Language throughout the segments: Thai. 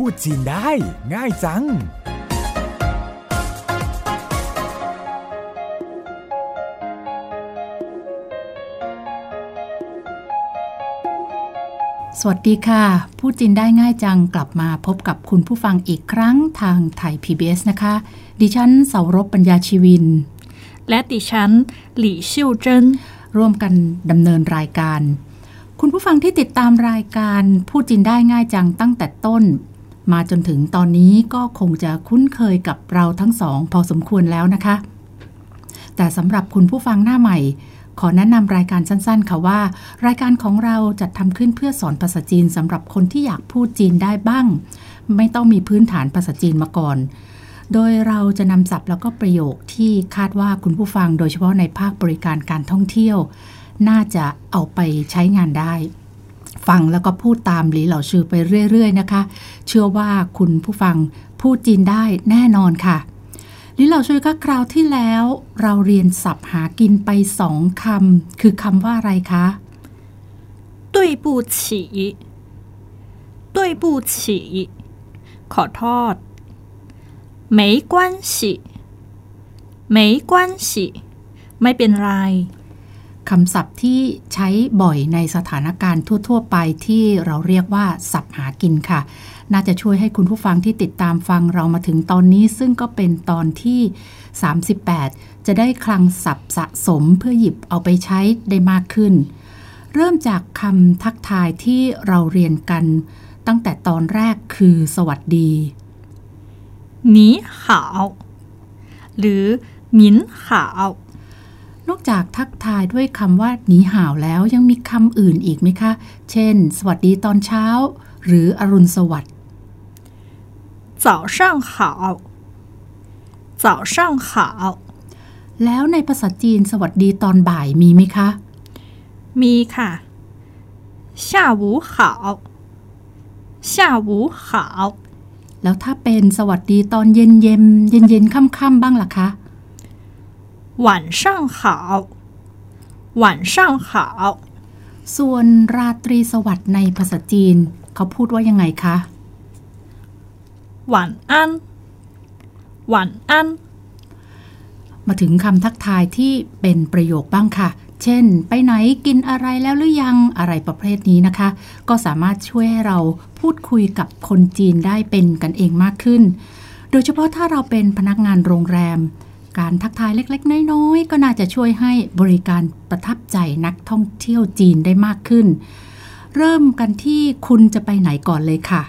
พูดจีนได้ ง่ายจัง สวัสดีค่ะ พูดจีนได้ง่ายจังกลับมาพบกับคุณผู้ฟังอีกครั้งทางไทย PBS นะคะ ดิฉันเสารบปัญญาชีวิน และดิฉัน หลี่ชิวเจิ้นร่วมกันดำเนินรายการคุณผู้ฟังที่ติดตามรายการพูดจีนได้ง่ายจังตั้งแต่ต้น มาจนถึงตอนนี้ก็คงจะคุ้นเคยกับเราทั้งสอง พอสมควรแล้วนะคะ แต่สำหรับคุณผู้ฟังหน้าใหม่ ขอแนะนำรายการสั้นๆ ค่ะว่า รายการของเราจัดทำขึ้นเพื่อสอนภาษาจีนสำหรับคนที่อยากพูดจีนได้บ้าง ไม่ต้องมีพื้นฐานภาษาจีนมาก่อนโดยเราจะนำศัพท์แล้วก็ประโยคที่คาดว่าคุณผู้ฟังโดยเฉพาะในภาคบริการการท่องเที่ยว น่าจะเอาไปใช้งานได้ ฟังแล้วก็พูดตามหลีเหล่าชื่อไปเรื่อยๆนะคะ เชื่อว่าคุณผู้ฟังพูดจีนได้แน่นอนค่ะหลีเหล่าชื่อก็คราวที่แล้ว เราเรียนศัพท์หากินไปสองคำคือคำว่าอะไรคะ 对不起对不起ขอโทษ没关系没关系ไม่เป็นไร คำศัพท์ที่ใช้บ่อยในสถานการณ์ทั่ว ๆ ไปที่เราเรียกว่าศัพท์หากินค่ะ น่าจะช่วยให้คุณผู้ฟังที่ติดตามฟังเรามาถึงตอนนี้ ซึ่งก็เป็นตอนที่ 38 จะได้คลังศัพท์สะสมเพื่อหยิบเอาไปใช้ได้มากขึ้น เริ่มจากคำทักทายที่เราเรียนกัน ตั้งแต่ตอนแรกคือสวัสดีหนีหาว หรือหมินหาว น อกจากทักทายด้วยคำว่าหนีห่าวแล้วยังมีคำอื่นอีกไหมคะ เช่น สวัสดีตอนเช้า หรืออรุณสวัสดิ์ 早上好早上好 แล้วในภาษาจีนสวัสดีตอนบ่ายมีไหมคะ มีค่ะ下午好下午好 แล้วถ้าเป็นสวัสดีตอนเย็นเย็นเย็นเย็นค่ำค่ำๆบ้างล่ะคะ 晚上好晚上好ส่วนราตรีสวัสดิ์ในภาษาจีน เขาพูดว่ายังไงคะ หวันอัน หวันอัน มาถึงคำทักทายที่เป็นประโยคบ้างค่ะ เช่น ไปไหนกินอะไรแล้วหรือยังอะไรประเภทนี้นะคะ ก็สามารถช่วยให้เราพูดคุยกับคนจีนได้เป็นกันเองมากขึ้น โดยเฉพาะถ้าเราเป็นพนักงานโรงแรม การทักทายเล็กๆ น้อยๆ ก็น่าจะช่วยให้บริการประทับใจนักท่องเที่ยวจีนได้มากขึ้น เริ่มกันที่คุณจะไปไหนก่อนเลยค่ะ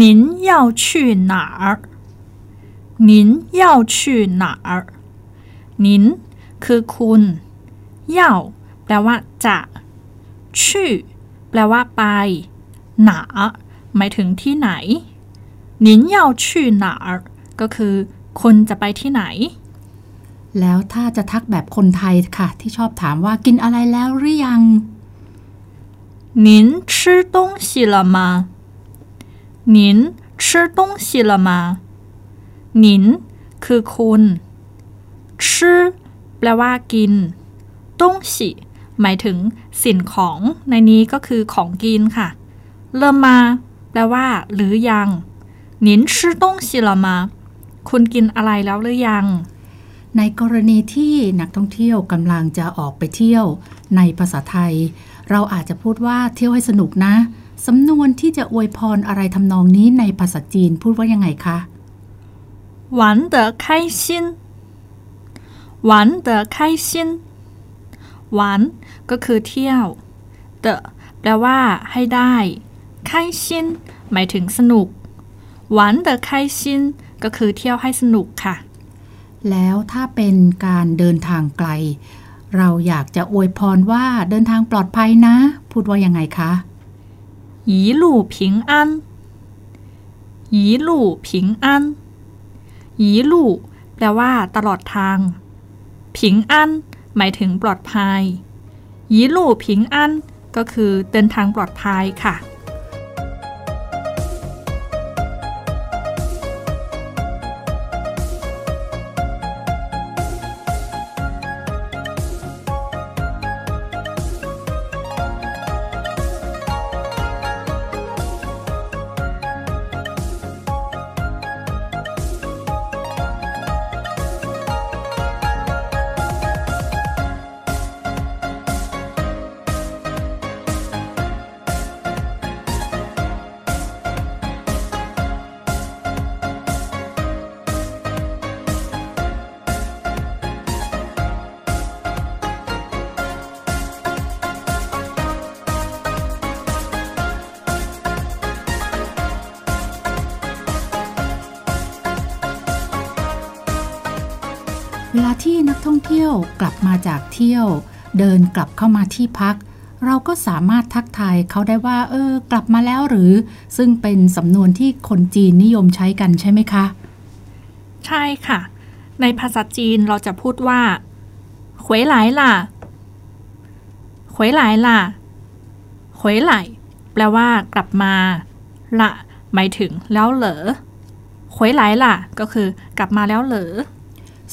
您要去哪儿您要去哪儿您คือคุณ要แปลว่าจะชื่อแปลว่าไป หนาหมายถึงที่ไหน您要去哪儿ก็คือ คุณจะไปที่ไหน แล้วถ้าจะทักแบบคนไทยค่ะ ที่ชอบถามว่ากินอะไรแล้วหรือยัง 您吃东西了吗？您吃东西了吗？您คือคุณ ชื่อแปลว่ากิน东西หมายถึงสิ่งของในนี้ก็คือของกินค่ะเลมาแปลว่า หรือยัง您吃东西了吗 คุณกินอะไรแล้วหรือยัง ในกรณีที่นักท่องเที่ยวกำลังจะออกไปเที่ยว ในภาษาไทย เราอาจจะพูดว่าเที่ยวให้สนุกนะสำนวนที่จะอวยพรอะไรทำนองนี้ในภาษาจีนพูดว่ายังไงคะ 玩得开心玩得开心หวานก็คือเที่ยวเดแปลว่า ให้ได้开心หมายถึงสนุกหวานเด开心 ก็คือเที่ยวให้สนุกค่ะ แล้วถ้าเป็นการเดินทางไกล เราอยากจะอวยพรว่าเดินทางปลอดภัยนะ พูดว่ายังไงคะยีหลู่ผิงอันยีหลู่ผิงอันยีหลู่แปลว่า ตลอดทาง ผิงอันหมายถึงปลอดภัยยีหลู่ผิงอันก็คือเดินทางปลอดภัยค่ะ เวลาที่นักท่องเที่ยวกลับมาจากเที่ยว เดินกลับเข้ามาที่พัก เราก็สามารถทักทายเขาได้ว่า เออ กลับมาแล้วหรือ ซึ่งเป็นสำนวนที่คนจีนนิยมใช้กันใช่ไหมคะ ใช่ค่ะ ในภาษาจีนเราจะพูดว่าหวยไหลล่ะหวยไหลล่ะหวยไหลแปลว่ากลับมา ละ หมายถึงแล้วเหรอหวยไหลล่ะ ก็คือกลับมาแล้วเหรอ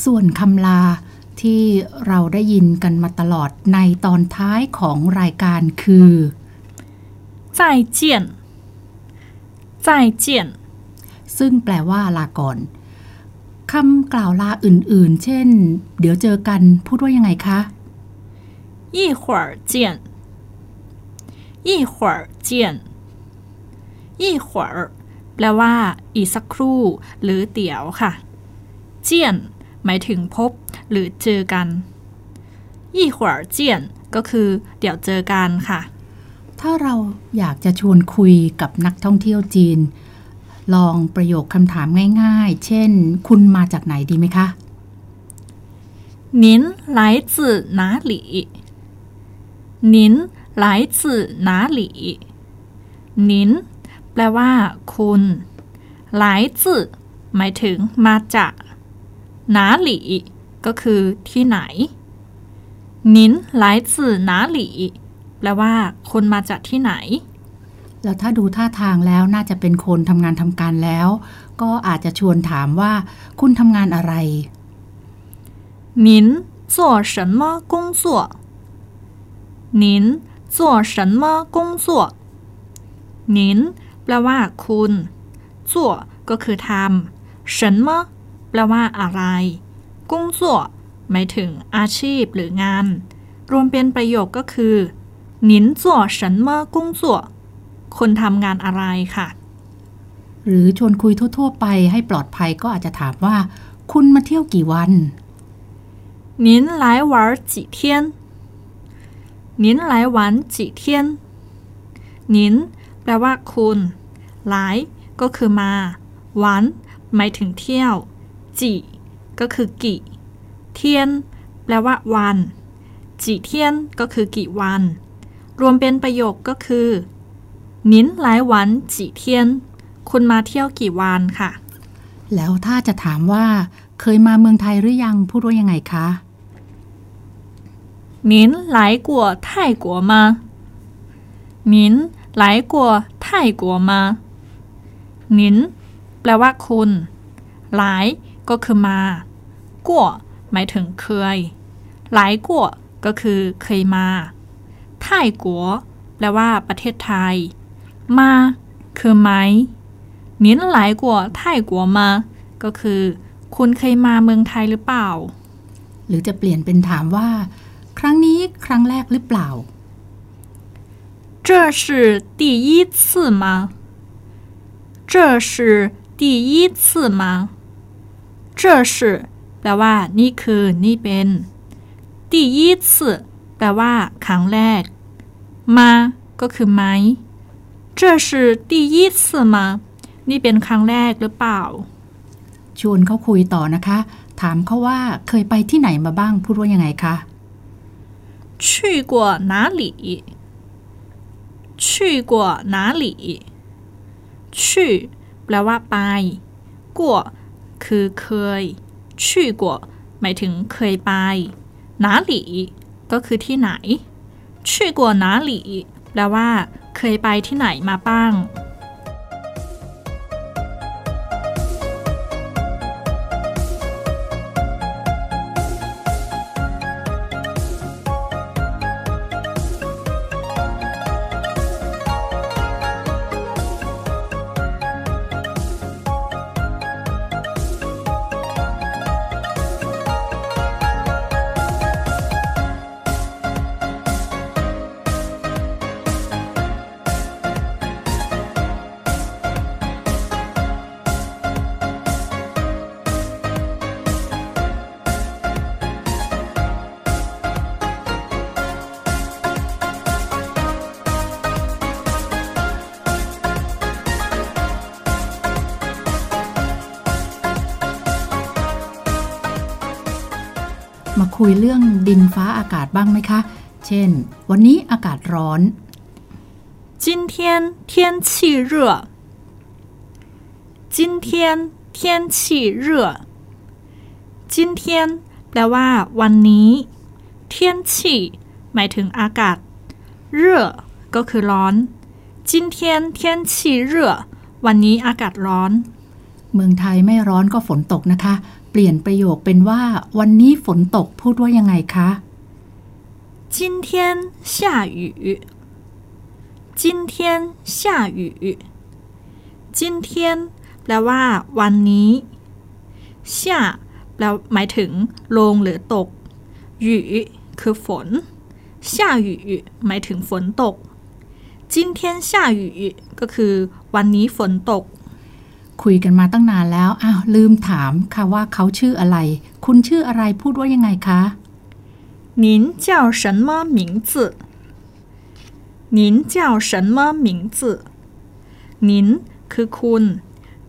ส่วนคำลาที่เราได้ยินกันมาตลอดในตอนท้ายของรายการคือ 再见再见 ซึ่งแปลว่าลาก่อนคำกล่าวลาอื่นๆ เช่น เดี๋ยวเจอกันพูดว่ายังไงคะ 一会儿见一会儿见一会儿แปลว่า อีกสักครู่ หรือเดี๋ยวค่ะเจียน หมายถึงพบ หรือเจอกัน一会儿见ก็คือ เดี๋ยวเจอกันค่ะ ถ้าเราอยากจะชวนคุยกับนักท่องเที่ยวจีน ลองประโยคคำถามง่ายๆ เช่น คุณมาจากไหนดีไหมคะ 您来自哪里您来自哪里您แปลว่า คุณหลายจื่อหมายถึงมาจาก หนาหลีก็คือที่ไหน นินหลายจื่อหนาหลีแปลว่าคนมาจากที่ไหน แล้วถ้าดูท่าทางแล้วน่าจะเป็นคนทำงานทำการแล้ว ก็อาจจะชวนถามว่า คุณทำงานอะไร 您做什么工作您做什么工作您แปลว่า คุณ做ก็คือทำ什么 แปลว่าอะไร工作หมายถึงอาชีพหรืองาน รวมเป็นประโยคก็คือ您做什么工作คนทำงานอะไรค่ะ หรือชวนคุยทั่ว ๆ ไปให้ปลอดภัยก็อาจจะถามว่า คุณมาเที่ยวกี่วัน 您来玩几天您来玩几天您แปลว่า คุณหลายก็คือมา วันหมายถึงเที่ยว จีก็คือกี่ เทียน แปลว่า วันจีเทียนก็คือกี่วัน รวมเป็นประโยคก็คือนินหลายวันจีเทียน คุณมาเที่ยวกี่วันค่ะ แล้วถ้าจะถามว่า เคยมาเมืองไทยหรือยังพูดว่ายังไงคะ 您来过泰国吗？您来过泰国吗？您แปลว่า คุณ หลาย ก็คือมากัวหมายถึงเคย หลายกัวก็คือ เคยมาไทยกัวแปลว่า ประเทศไทย มา คือไหม您来过泰国吗ก็คือ คุณเคยมาเมืองไทยหรือเปล่า หรือจะเปลี่ยนเป็นถามว่า ครั้งนี้ครั้งแรกหรือเปล่า 这是第一次吗？这是第一次吗？ 这是แปลว่า นี่คือ นี่เป็น第一次แปลว่า ครั้งแรก มา ก็คือไหม这是第一次吗นี่เป็นครั้งแรกหรือเปล่า ชวนเขาคุยต่อนะคะ ถามเขาว่าเคยไปที่ไหนมาบ้างพูดว่ายังไงคะ 去过哪里？去过哪里？去แปลว่าไปกัว คือเคย去过หมายถึงเคยไป哪里ก็คือที่ไหน去过哪里แปลว่า เคยไปที่ไหนมาบ้าง คุยเรื่องดินฟ้าอากาศบ้างไหมคะ เช่น วันนี้อากาศร้อน今天天气热今天天气热今天แปลว่า วันนี้เทียนฉี่หมายถึงอากาศเร่อก็คือร้อน今天天气热วันนี้อากาศร้อน เมืองไทยไม่ร้อนก็ฝนตกนะคะ เปลี่ยนประโยคเป็นว่า วันนี้ฝนตกพูดว่ายังไงคะ今天下雨今天下雨今天แปลว่า วันนี้下แปลหมายถึง ลงหรือตกหยูคือฝน下雨หมายถึงฝนตก今天下雨ก็คือ วันนี้ฝนตก คุยกันมาตั้งนานแล้ว อ้าว ลืมถามค่ะว่าเขาชื่ออะไร คุณชื่ออะไรพูดว่ายังไงคะ您叫什么名字您叫什么名字您คือคุณ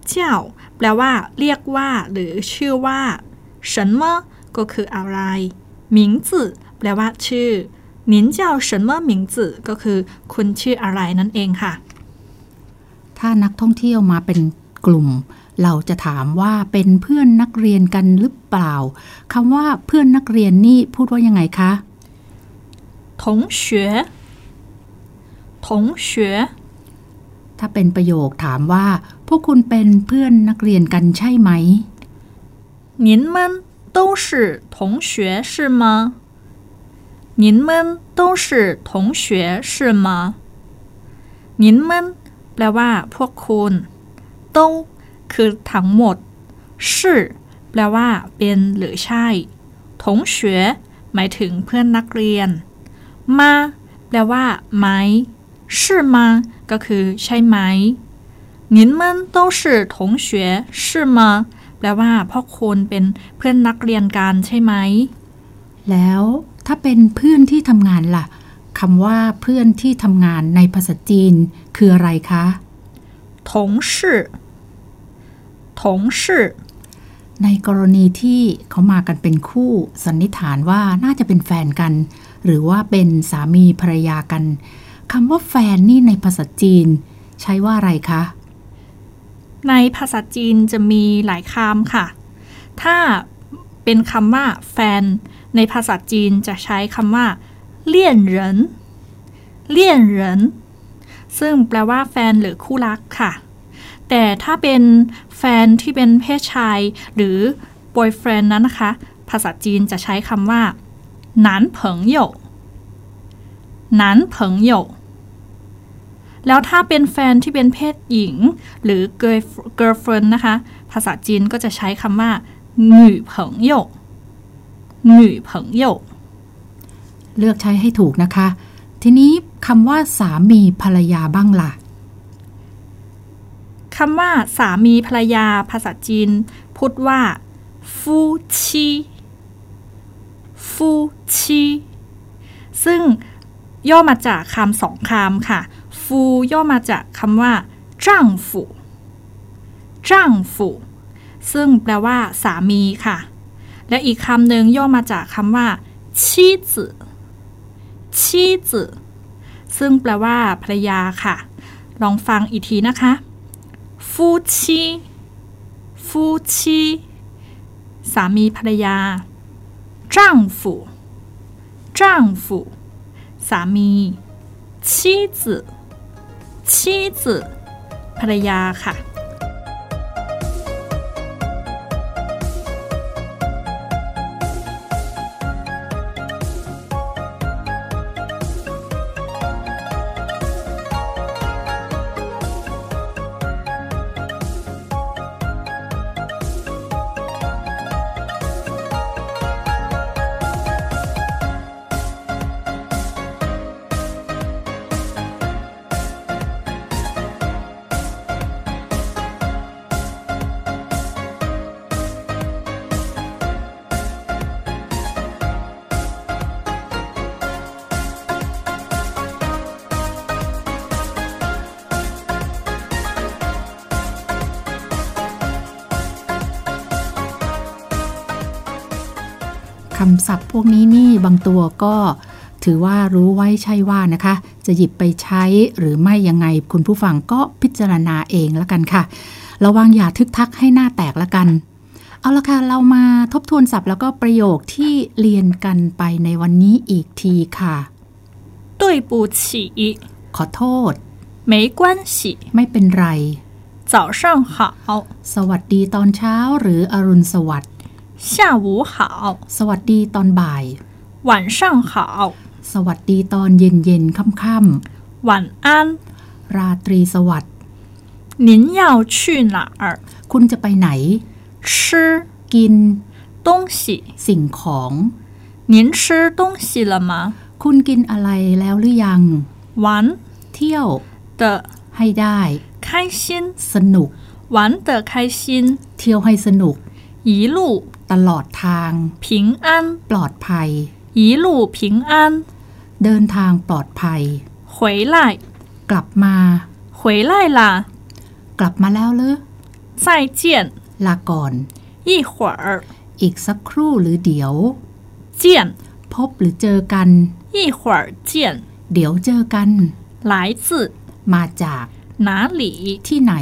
เจ้า แปลว่า เรียกว่า หรือชื่อว่า什么ก็คืออะไร名字แปลว่า ชื่อ您叫什么名字ก็คือ คุณชื่ออะไรนั่นเองค่ะ ถ้านักท่องเที่ยวมาเป็น กลุ่ม เราจะถามว่าเป็นเพื่อนนักเรียนกันหรือเปล่าคำว่าเพื่อนนักเรียนนี่พูดว่ายังไงคะ同学同学ถ้าเป็นประโยคถามว่า พวกคุณเป็นเพื่อนนักเรียนกันใช่ไหม您们都是同学是吗您们都是同学是吗您们แปลว่า พวกคุณ ต้คือทั้งหมดชื่อแปลว่า เป็นหรือใช่ถงเฉวหมายถึงเพื่อนนักเรียน มาแปลว่าไหมชื่อมาก็คือ ใช่ไหม您们都是同学是吗แปลว่าพ่อคุณเป็นเพื่อนนักเรียนกันใช่ไหม แล้วถ้าเป็นเพื่อนที่ทำงานล่ะคำว่าเพื่อนที่ทำงานในภาษาจีนคืออะไรคะ 同事ในกรณีที่เขามากันเป็นคู่สันนิษฐานว่าน่าจะเป็นแฟนกัน หรือว่าเป็นสามีภรรยากันคำว่าแฟนนี่ในภาษาจีน ใช้ว่าอะไรคะ ในภาษาจีนจะมีหลายคำค่ะ ถ้าเป็นคำว่าแฟน ในภาษาจีนจะใช้คำว่าเลี่ยนเหรินเลี่ยนเหรินซึ่งแปลว่าแฟนหรือคู่รักค่ะ แต่ถ้าเป็นแฟนที่เป็นเพศชาย หรือ boyfriend นั้นนะคะ ภาษาจีนจะใช้คำว่าหนานเผิงโยหนานเผิงโยแล้วถ้าเป็นแฟนที่เป็นเพศหญิง หรือ girlfriend นะคะ ภาษาจีนก็จะใช้คำว่าหน่เผิงโยหน่เผิงโยเลือกใช้ให้ถูกนะคะ ทีนี้คำว่าสามีภรรยาบ้างล่ะ คำว่าสามีภรรยาภาษาจีน พูดว่า ฟูชีฟูชีซึ่งย่อมาจากคำสองคำค่ะ ฟูย่อมาจากคำว่าจ้างฝูจ้างฝูซึ่งแปลว่า สามีค่ะ และอีกคำหนึ่งย่อมาจากคำว่าชีจืชีจืซึ่งแปลว่าภรรยาค่ะ ลองฟังอีกทีนะคะ ฟูชีฟูชีสามีภรรยาจ้างฝูจ้างฝูสามีชีจืชีจืภรรยาค่ะ ำศัพท์พวกนี้นี่บางตัวก็ถือว่ารู้ไว้ใช่ว่านะคะ จะหยิบไปใช้หรือไม่ยังไงคุณผู้ฟังก็พิจารณาเองละกันค่ะ ระวังอย่าทึกทักให้หน้าแตกละกัน เอาละค่ะ เรามาทบทวนศัพท์แล้วก็ประโยคที่เรียนกันไปในวันนี้อีกทีค่ะ 对不起， ขอโทษ 没关系， ไม่เป็นไร 早上好， สวัสดีตอนเช้าหรืออรุณสวัสดิ์ 下午好， สวัสดีตอนบ่าย 晚上好， สวัสดีตอนเย็นเย็นค่ำค่ 晚安。 ำราตรีสวัสดิ์ 您要去哪儿？ คุณจะไปไหน 吃 กิน 东西。 สิ่งของ 您吃东西了吗？ คุณกินอะไรแล้วหรือยัง 玩 เที่ยว 的 ให้ได้ 开心， สนุก 玩的开心， เที่ยวให้สนุก 一路 ตลอดทาง 平安， ปลอดภัย 一路平安。 เดินทางปลอดภัย 回来， กลับมา 回来啦， กลับมาแล้วหรือ 再见， ลาก่อน 一会儿 อีกสักครู่หรือเดี๋ยว 见， พบหรือเจอกัน 一会儿见。 เดี๋ยวเจอกัน 来自 มาจาก 哪里？ ที่ไหน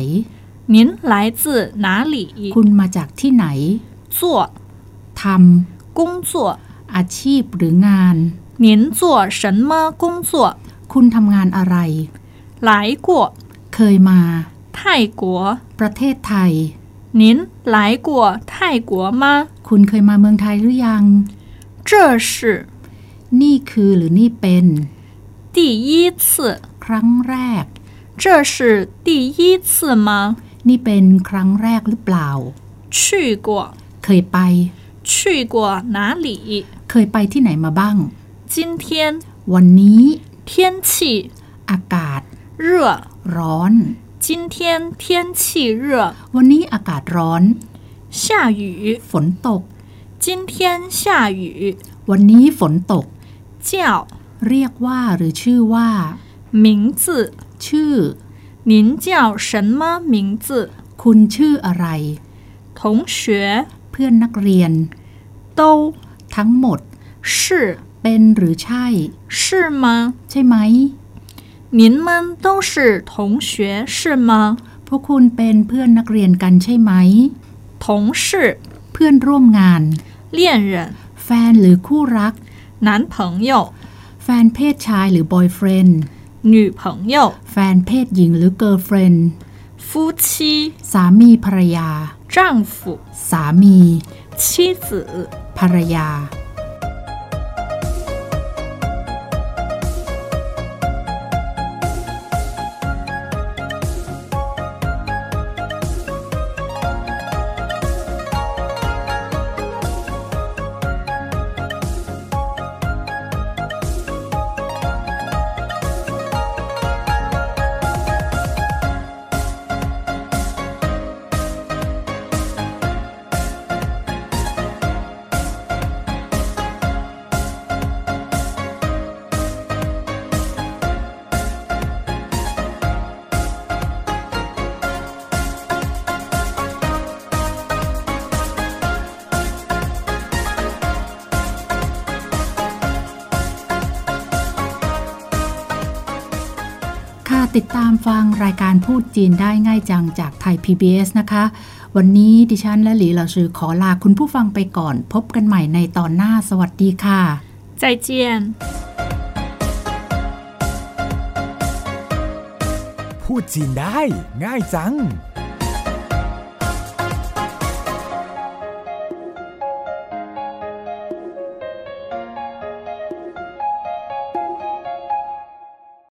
您来自哪里？ คุณมาจากที่ไหน 做 ท 工作。ำอาชีพหรืองาน 您做什么工作？ คุณทำงานอะไร 来过 เคยมา 泰国。 ประเทศไทย 您来过泰国吗？ คุณเคยมาเมืองไทยหรือยัง 这是 นี่คือหรือนี่เป็น 第一次。 ครั้งแรก 这是第一次吗？ นี่เป็นครั้งแรกหรือเปล่า 去过。 เคยไป 去过哪里？ เคยไปที่ไหนมาบ้าง 今天 วันนี้ 天气 อากาศ 热。 ร้อน 今天天气热， วันนี้อากาศร้อน 下雨。 ฝนตก 今天下雨。 วันนี้ฝนตก 叫 เรียกว่าหรือชื่อว่า 名字。 ชื่อ 您叫什么名字？ คุณชื่ออะไร 同学 เพื่อนนักเรียน 都 ทั้งหมด 是 เป็นหรือใช่ 是吗？ ใช่ไหม 您们都是同学是吗？ พวกคุณเป็นเพื่อนนักเรียนกันใช่ไหม 同事、 เพื่อนร่วมงาน 恋人、 แฟนหรือคู่รัก 男朋友、 แฟนเพศชายหรือ boyfriend 女朋友、 แฟนเพศหญิงหรือ girlfriend 夫妻、 สามีภรรยา 丈夫、 สามี 妻子。 ภรรยา ค่ะติดตามฟังรายการพูดจีนได้ง่ายจังจากไทย PBS นะคะ วันนี้ดิฉันและหลีเหลาชือขอลาคุณผู้ฟังไปก่อน พบกันใหม่ในตอนหน้าสวัสดีค่ะ再见。พูดจีนได้ง่ายจัง